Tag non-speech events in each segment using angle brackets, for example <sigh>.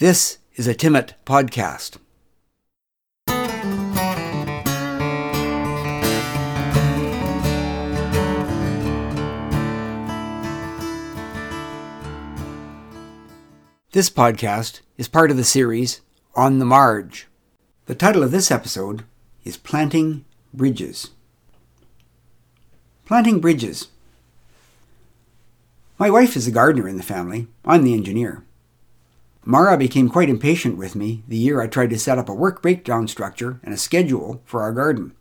This is a Timmit podcast. This podcast is part of the series On the Marge. The title of this episode is Planting Bridges. Planting Bridges. My wife is a gardener in the family. I'm the engineer. Mara became quite impatient with me the year I tried to set up a work breakdown structure and a schedule for our garden.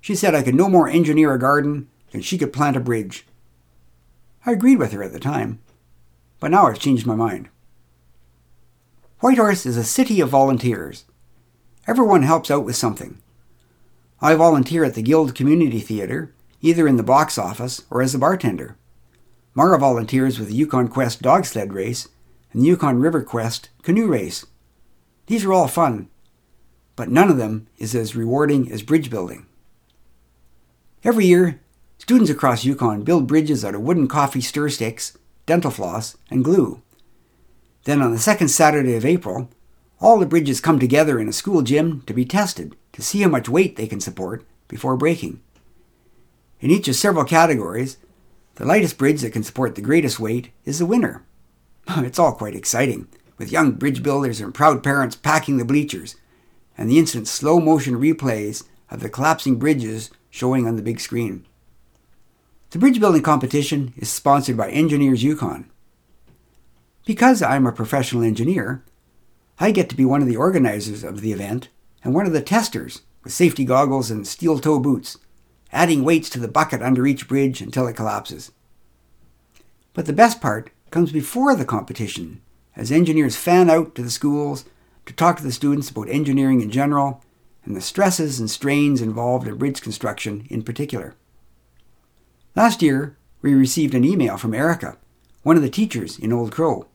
She said I could no more engineer a garden than she could plant a bridge. I agreed with her at the time, but now I've changed my mind. Whitehorse is a city of volunteers. Everyone helps out with something. I volunteer at the Guild Community Theatre, either in the box office or as a bartender. Mara volunteers with the Yukon Quest dog sled race and the Yukon River Quest canoe race. These are all fun, but none of them is as rewarding as bridge building. Every year, students across Yukon build bridges out of wooden coffee stir sticks, dental floss, and glue. Then on the second Saturday of April, all the bridges come together in a school gym to be tested to see how much weight they can support before breaking. In each of several categories, the lightest bridge that can support the greatest weight is the winner. <laughs> It's all quite exciting, with young bridge builders and proud parents packing the bleachers, and the instant slow motion replays of the collapsing bridges showing on the big screen. The bridge building competition is sponsored by Engineers Yukon. Because I'm a professional engineer, I get to be one of the organizers of the event and one of the testers with safety goggles and steel toe boots, adding weights to the bucket under each bridge until it collapses. But the best part comes before the competition, as engineers fan out to the schools to talk to the students about engineering in general and the stresses and strains involved in bridge construction in particular. Last year, we received an email from Erica, one of the teachers in Old Crow.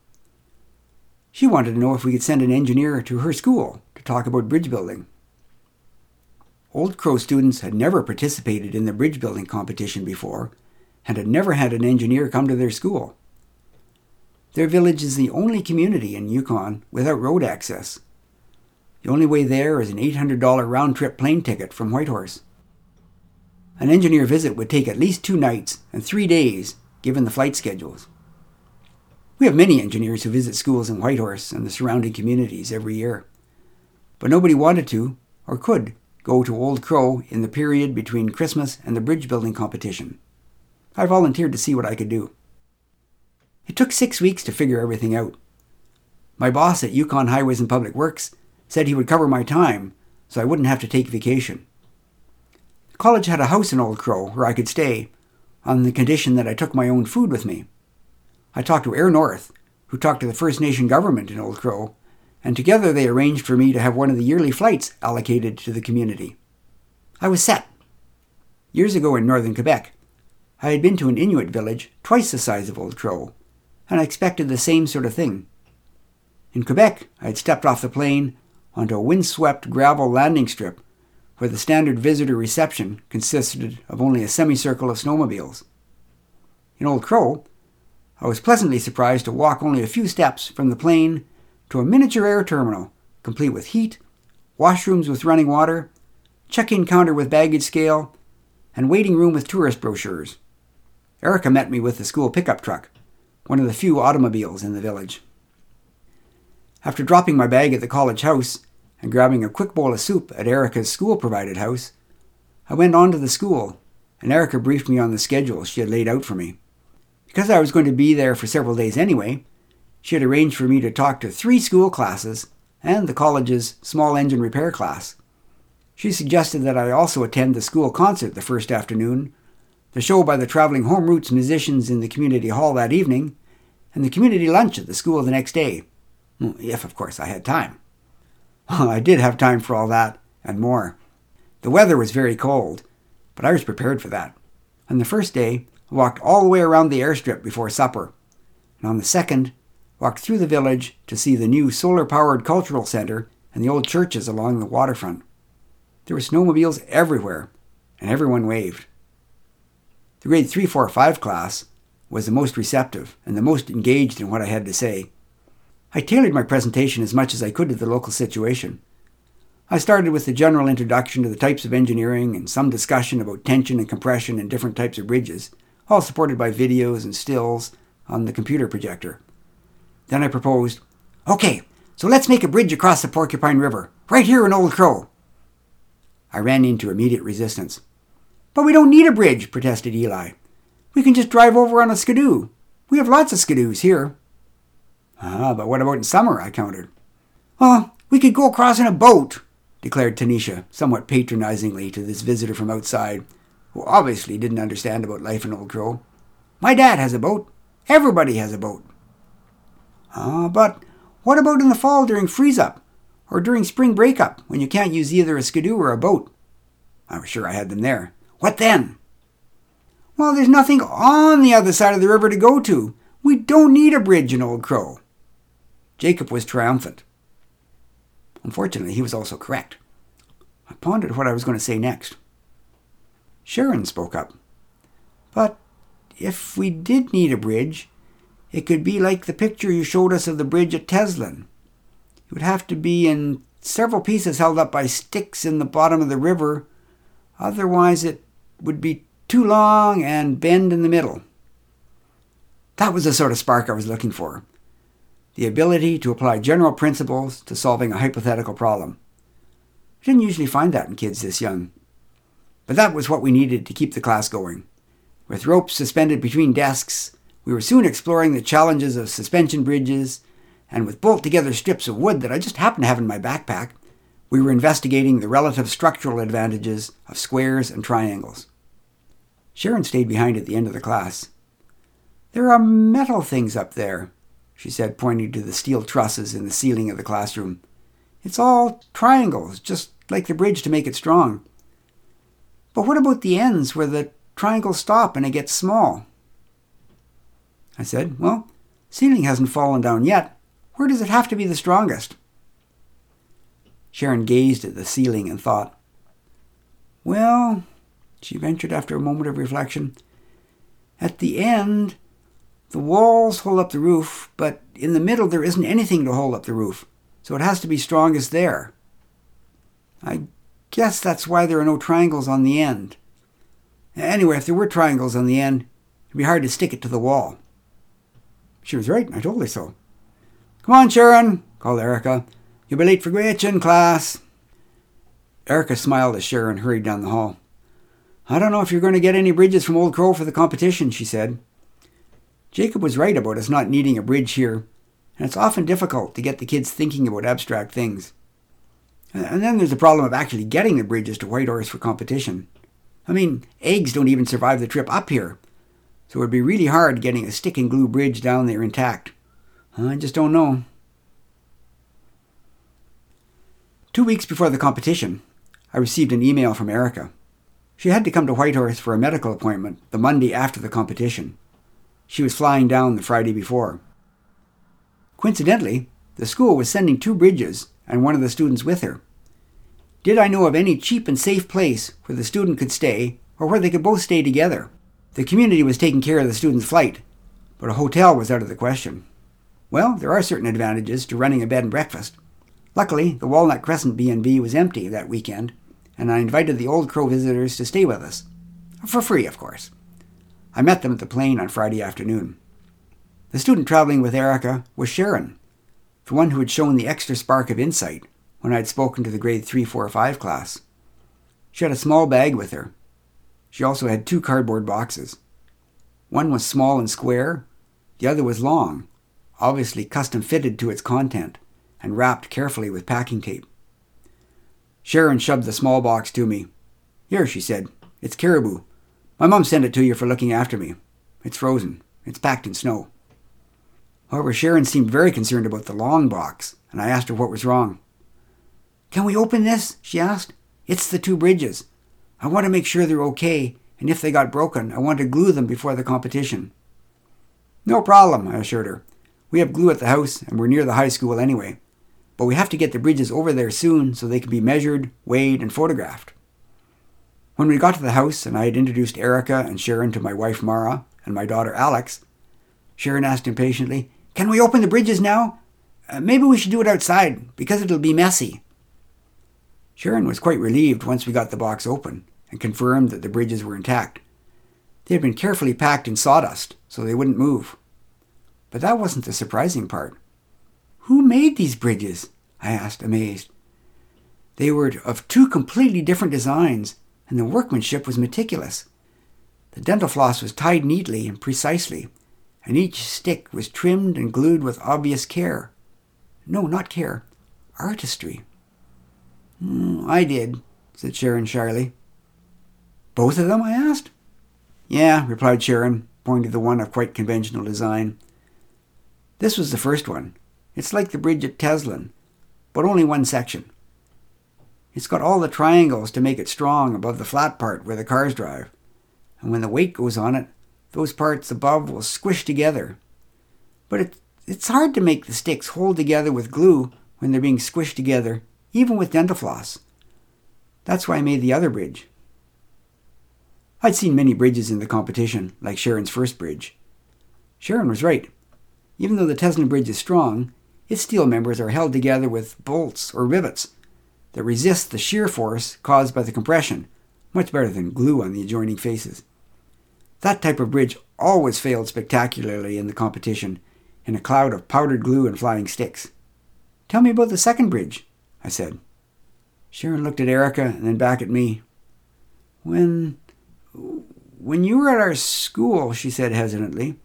She wanted to know if we could send an engineer to her school to talk about bridge building. Old Crow students had never participated in the bridge building competition before and had never had an engineer come to their school. Their village is the only community in Yukon without road access. The only way there is an $800 round trip plane ticket from Whitehorse. An engineer visit would take at least two nights and three days, given the flight schedules. We have many engineers who visit schools in Whitehorse and the surrounding communities every year. But nobody wanted to, or could, go to Old Crow in the period between Christmas and the bridge building competition. I volunteered to see what I could do. It took six weeks to figure everything out. My boss at Yukon Highways and Public Works said he would cover my time so I wouldn't have to take vacation. College had a house in Old Crow where I could stay, on the condition that I took my own food with me. I talked to Air North, who talked to the First Nation government in Old Crow, and together they arranged for me to have one of the yearly flights allocated to the community. I was set. Years ago in northern Quebec, I had been to an Inuit village twice the size of Old Crow, and I expected the same sort of thing. In Quebec, I had stepped off the plane onto a windswept gravel landing strip where the standard visitor reception consisted of only a semicircle of snowmobiles. In Old Crow, I was pleasantly surprised to walk only a few steps from the plane to a miniature air terminal, complete with heat, washrooms with running water, check in counter with baggage scale, and waiting room with tourist brochures. Erica met me with the school pickup truck, one of the few automobiles in the village. After dropping my bag at the college house and grabbing a quick bowl of soup at Erica's school provided house, I went on to the school, and Erica briefed me on the schedule she had laid out for me. Because I was going to be there for several days anyway, she had arranged for me to talk to three school classes and the college's small engine repair class. She suggested that I also attend the school concert the first afternoon the show by the traveling Home Routes musicians in the community hall that evening, and the community lunch at the school the next day. If, of course, I had time. I did have time for all that and more. The weather was very cold, but I was prepared for that. On the first day, I walked all the way around the airstrip before supper, and on the second, walked through the village to see the new solar powered cultural center and the old churches along the waterfront. There were snowmobiles everywhere, and everyone waved. The grade 3, 4, 5 class was the most receptive and the most engaged in what I had to say. I tailored my presentation as much as I could to the local situation. I started with the general introduction to the types of engineering and some discussion about tension and compression in different types of bridges, all supported by videos and stills on the computer projector. Then I proposed, okay, so let's make a bridge across the Porcupine River, right here in Old Crow. I ran into immediate resistance. But we don't need a bridge, protested Eli. We can just drive over on a skidoo. We have lots of skidoos here. Ah, but what about in summer? I countered. Well, we could go across in a boat, declared Tanisha, somewhat patronizingly to this visitor from outside, who obviously didn't understand about life in Old Crow. My dad has a boat. Everybody has a boat. Ah, but what about in the fall during freeze up? Or during spring breakup, when you can't use either a skidoo or a boat? I was sure I had them there. What then? Well, there's nothing on the other side of the river to go to. We don't need a bridge in Old Crow. Jacob was triumphant. Unfortunately, he was also correct. I pondered what I was going to say next. Sharon spoke up. But if we did need a bridge, it could be like the picture you showed us of the bridge at Teslin. It would have to be in several pieces held up by sticks in the bottom of the river. Otherwise, it would be too long and bend in the middle. That was the sort of spark I was looking for the ability to apply general principles to solving a hypothetical problem. I didn't usually find that in kids this young. But that was what we needed to keep the class going. With ropes suspended between desks, we were soon exploring the challenges of suspension bridges, and with bolt together strips of wood that I just happened to have in my backpack, we were investigating the relative structural advantages of squares and triangles. Sharon stayed behind at the end of the class. There are metal things up there, she said, pointing to the steel trusses in the ceiling of the classroom. It's all triangles, just like the bridge to make it strong. But what about the ends where the triangles stop and it gets small? I said, Well, ceiling hasn't fallen down yet. Where does it have to be the strongest? Sharon gazed at the ceiling and thought. Well, she ventured after a moment of reflection, at the end, the walls hold up the roof, but in the middle there isn't anything to hold up the roof, so it has to be strongest there. I guess that's why there are no triangles on the end. Anyway, if there were triangles on the end, it'd be hard to stick it to the wall. She was right, I told her so. Come on, Sharon, called Erica. You'll be late for Gwich'in class. Erica smiled as Sharon hurried down the hall. I don't know if you're going to get any bridges from Old Crow for the competition, she said. Jacob was right about us not needing a bridge here, and it's often difficult to get the kids thinking about abstract things. And then there's the problem of actually getting the bridges to Whitehorse for competition. I mean, eggs don't even survive the trip up here, so it would be really hard getting a stick and glue bridge down there intact. I just don't know. Two weeks before the competition, I received an email from Erica. She had to come to Whitehorse for a medical appointment the Monday after the competition. She was flying down the Friday before. Coincidentally, the school was sending two bridges and one of the students with her. Did I know of any cheap and safe place where the student could stay or where they could both stay together? The community was taking care of the student's flight, but a hotel was out of the question. Well, there are certain advantages to running a bed and breakfast. Luckily, the Walnut Crescent B&B was empty that weekend, and I invited the Old Crow visitors to stay with us. For free, of course. I met them at the plane on Friday afternoon. The student traveling with Erica was Sharon, the one who had shown the extra spark of insight when I had spoken to the grade 3, 4, 5 class. She had a small bag with her. She also had two cardboard boxes. One was small and square, the other was long, obviously custom fitted to its content, and wrapped carefully with packing tape. Sharon shoved the small box to me. Here, she said, it's caribou. My mum sent it to you for looking after me. It's frozen. It's packed in snow. However, Sharon seemed very concerned about the long box, and I asked her what was wrong. Can we open this? she asked. It's the two bridges. I want to make sure they're okay, and if they got broken, I want to glue them before the competition. No problem, I assured her. We have glue at the house, and we're near the high school anyway. But we have to get the bridges over there soon so they can be measured, weighed, and photographed. When we got to the house and I had introduced Erica and Sharon to my wife Mara and my daughter Alex, Sharon asked impatiently, Can we open the bridges now? uh, maybe we should do it outside because it'll be messy. Sharon was quite relieved once we got the box open and confirmed that the bridges were intact. They had been carefully packed in sawdust so they wouldn't move. But that wasn't the surprising part. Who made these bridges? I asked, amazed. They were of two completely different designs, and the workmanship was meticulous. The dental floss was tied neatly and precisely, and each stick was trimmed and glued with obvious care. No, not care, artistry. Mm, I did, said Sharon shyly. Both of them? I asked. Yeah, replied Sharon, pointing to the one of quite conventional design. This was the first one. It's like the bridge at Teslin, but only one section. It's got all the triangles to make it strong above the flat part where the cars drive. And when the weight goes on it, those parts above will squish together. But it, it's hard to make the sticks hold together with glue when they're being squished together, even with dental floss. That's why I made the other bridge. I'd seen many bridges in the competition, like Sharon's first bridge. Sharon was right. Even though the Teslin Bridge is strong, its steel members are held together with bolts or rivets that resist the shear force caused by the compression, much better than glue on the adjoining faces. That type of bridge always failed spectacularly in the competition, in a cloud of powdered glue and flying sticks. Tell me about the second bridge, I said. Sharon looked at Erica and then back at me. When when you were at our school, she said hesitantly,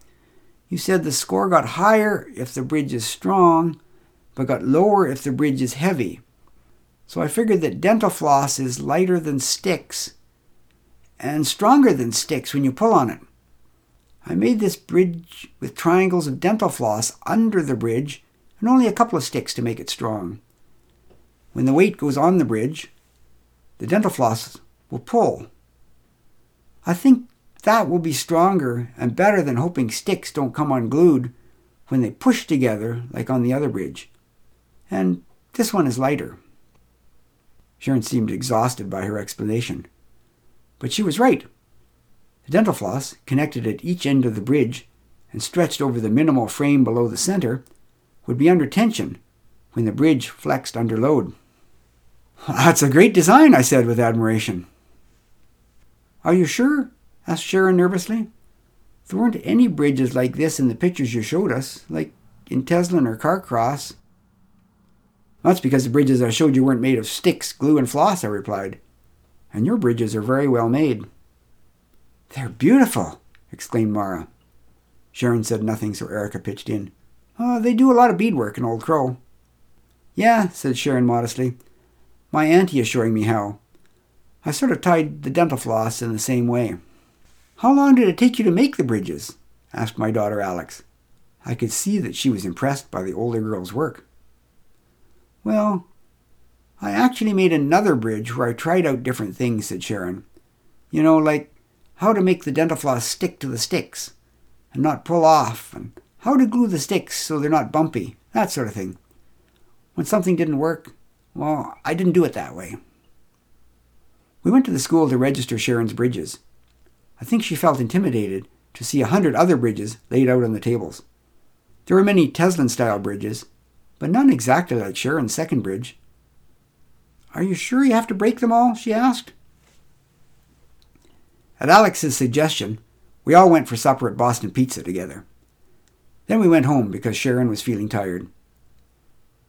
you said the score got higher if the bridge is strong, but got lower if the bridge is heavy. So I figured that dental floss is lighter than sticks and stronger than sticks when you pull on it. I made this bridge with triangles of dental floss under the bridge and only a couple of sticks to make it strong. When the weight goes on the bridge, the dental floss will pull. I think that will be stronger and better than hoping sticks don't come unglued when they push together like on the other bridge. And this one is lighter. Sharon seemed exhausted by her explanation. But she was right. The dental floss, connected at each end of the bridge and stretched over the minimal frame below the center, would be under tension when the bridge flexed under load. That's a great design, I said with admiration. Are you sure? Asked Sharon nervously. There weren't any bridges like this in the pictures you showed us, like in Teslin or Carcross. That's because the bridges I showed you weren't made of sticks, glue, and floss, I replied. And your bridges are very well made. They're beautiful, exclaimed Mara. Sharon said nothing, so Erica pitched in. Oh, they do a lot of beadwork in Old Crow. Yeah, said Sharon modestly. My auntie is showing me how. I sort of tied the dental floss in the same way. How long did it take you to make the bridges? asked my daughter Alex. I could see that she was impressed by the older girl's work. Well, I actually made another bridge where I tried out different things, said Sharon. You know, like how to make the dental floss stick to the sticks and not pull off, and how to glue the sticks so they're not bumpy, that sort of thing. When something didn't work, well, I didn't do it that way. We went to the school to register Sharon's bridges. I think she felt intimidated to see a hundred other bridges laid out on the tables. There were many Teslin style bridges, but none exactly like Sharon's second bridge. Are you sure you have to break them all? she asked. At Alex's suggestion, we all went for supper at Boston Pizza together. Then we went home because Sharon was feeling tired.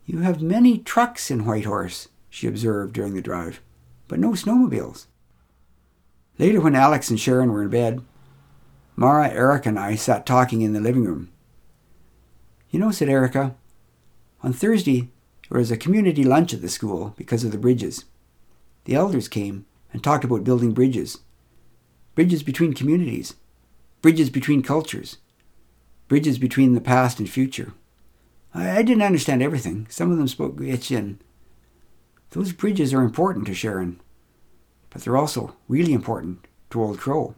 You have many trucks in Whitehorse, she observed during the drive, but no snowmobiles. Later, when Alex and Sharon were in bed, Mara, Erica, and I sat talking in the living room. You know, said Erica, on Thursday there was a community lunch at the school because of the bridges. The elders came and talked about building bridges. Bridges between communities, bridges between cultures, bridges between the past and future. I, I didn't understand everything. Some of them spoke Gwich'in. Those bridges are important to Sharon but they're also really important to Old Crow.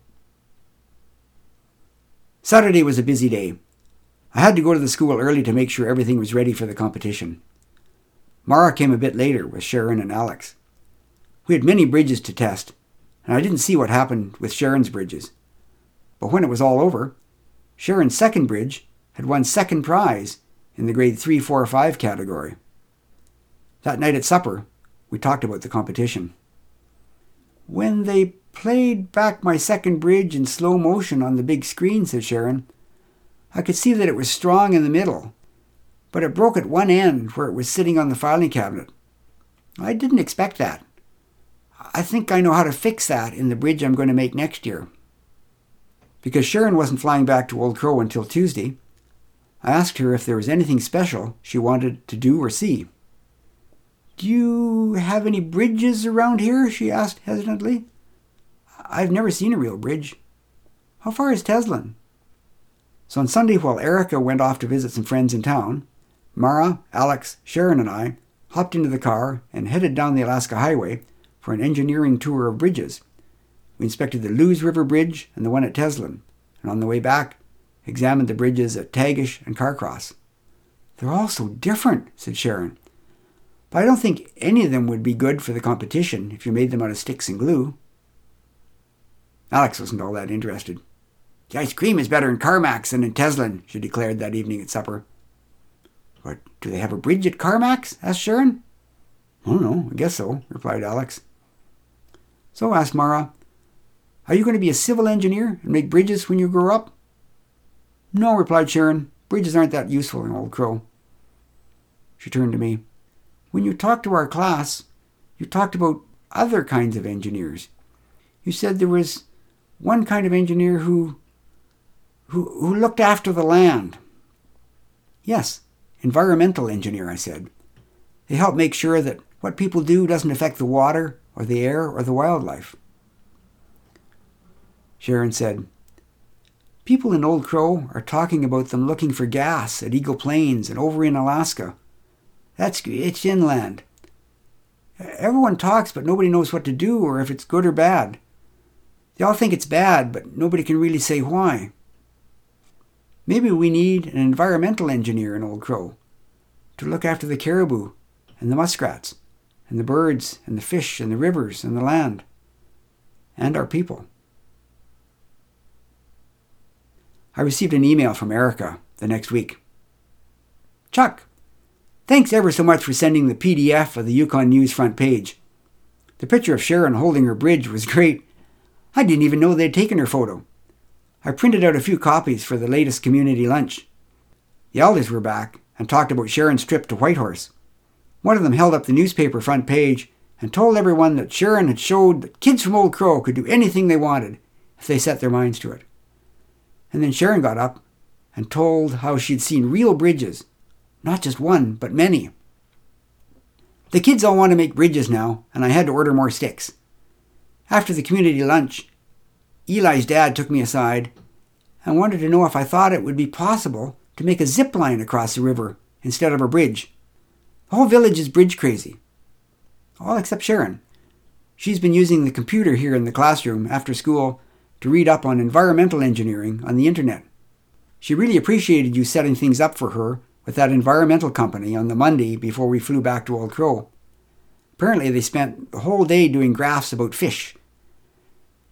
Saturday was a busy day. I had to go to the school early to make sure everything was ready for the competition. Mara came a bit later with Sharon and Alex. We had many bridges to test, and I didn't see what happened with Sharon's bridges. But when it was all over, Sharon's second bridge had won second prize in the grade 3, 4, 5 category. That night at supper, we talked about the competition. When they played back my second bridge in slow motion on the big screen, said Sharon, I could see that it was strong in the middle, but it broke at one end where it was sitting on the filing cabinet. I didn't expect that. I think I know how to fix that in the bridge I'm going to make next year. Because Sharon wasn't flying back to Old Crow until Tuesday, I asked her if there was anything special she wanted to do or see. Do you have any bridges around here? she asked hesitantly. I've never seen a real bridge. How far is Teslin? So on Sunday, while Erica went off to visit some friends in town, Mara, Alex, Sharon, and I hopped into the car and headed down the Alaska Highway for an engineering tour of bridges. We inspected the Lewes River Bridge and the one at Teslin, and on the way back, examined the bridges at Tagish and Carcross. They're all so different, said Sharon. But I don't think any of them would be good for the competition if you made them out of sticks and glue. Alex wasn't all that interested. The ice cream is better in Carmacks than in Teslin, she declared that evening at supper. What, do they have a bridge at Carmacks? asked Sharon. I don't know, I guess so, replied Alex. So asked Mara, Are you going to be a civil engineer and make bridges when you grow up? No, replied Sharon. Bridges aren't that useful in Old Crow. She turned to me. When you talked to our class, you talked about other kinds of engineers. You said there was one kind of engineer who who, who looked after the land. Yes, environmental engineer, I said. They help make sure that what people do doesn't affect the water or the air or the wildlife. Sharon said, People in Old Crow are talking about them looking for gas at Eagle Plains and over in Alaska. That's it's inland. Everyone talks, but nobody knows what to do or if it's good or bad. They all think it's bad, but nobody can really say why. Maybe we need an environmental engineer in Old Crow to look after the caribou and the muskrats and the birds and the fish and the rivers and the land and our people. I received an email from Erica the next week. Chuck, thanks ever so much for sending the PDF of the Yukon News front page. The picture of Sharon holding her bridge was great. I didn't even know they'd taken her photo. I printed out a few copies for the latest community lunch. The elders were back and talked about Sharon's trip to Whitehorse. One of them held up the newspaper front page and told everyone that Sharon had showed that kids from Old Crow could do anything they wanted if they set their minds to it. And then Sharon got up and told how she'd seen real bridges, not just one, but many. The kids all want to make bridges now, and I had to order more sticks. After the community lunch, Eli's dad took me aside and wanted to know if I thought it would be possible to make a zip line across the river instead of a bridge. The whole village is bridge crazy. All except Sharon. She's been using the computer here in the classroom after school to read up on environmental engineering on the internet. She really appreciated you setting things up for her with that environmental company on the Monday before we flew back to Old Crow. Apparently, they spent the whole day doing graphs about fish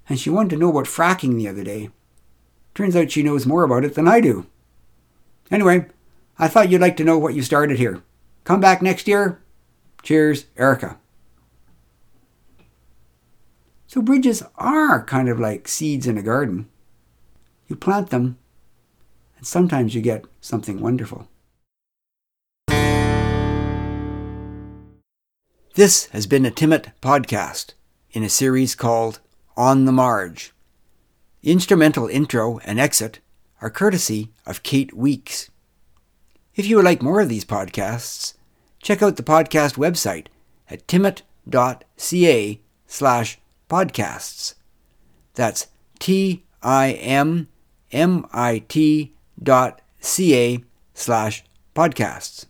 and she wanted to know about fracking the other day. Turns out she knows more about it than I do. Anyway, I thought you'd like to know what you started here. Come back next year. Cheers, Erica. So bridges are kind of like seeds in a garden. You plant them, and sometimes you get something wonderful. This has been a Timmit podcast in a series called on the Marge. The instrumental intro and exit are courtesy of Kate Weeks. If you would like more of these podcasts, check out the podcast website at timmit.ca slash podcasts. That's T I M M I T dot C A slash podcasts.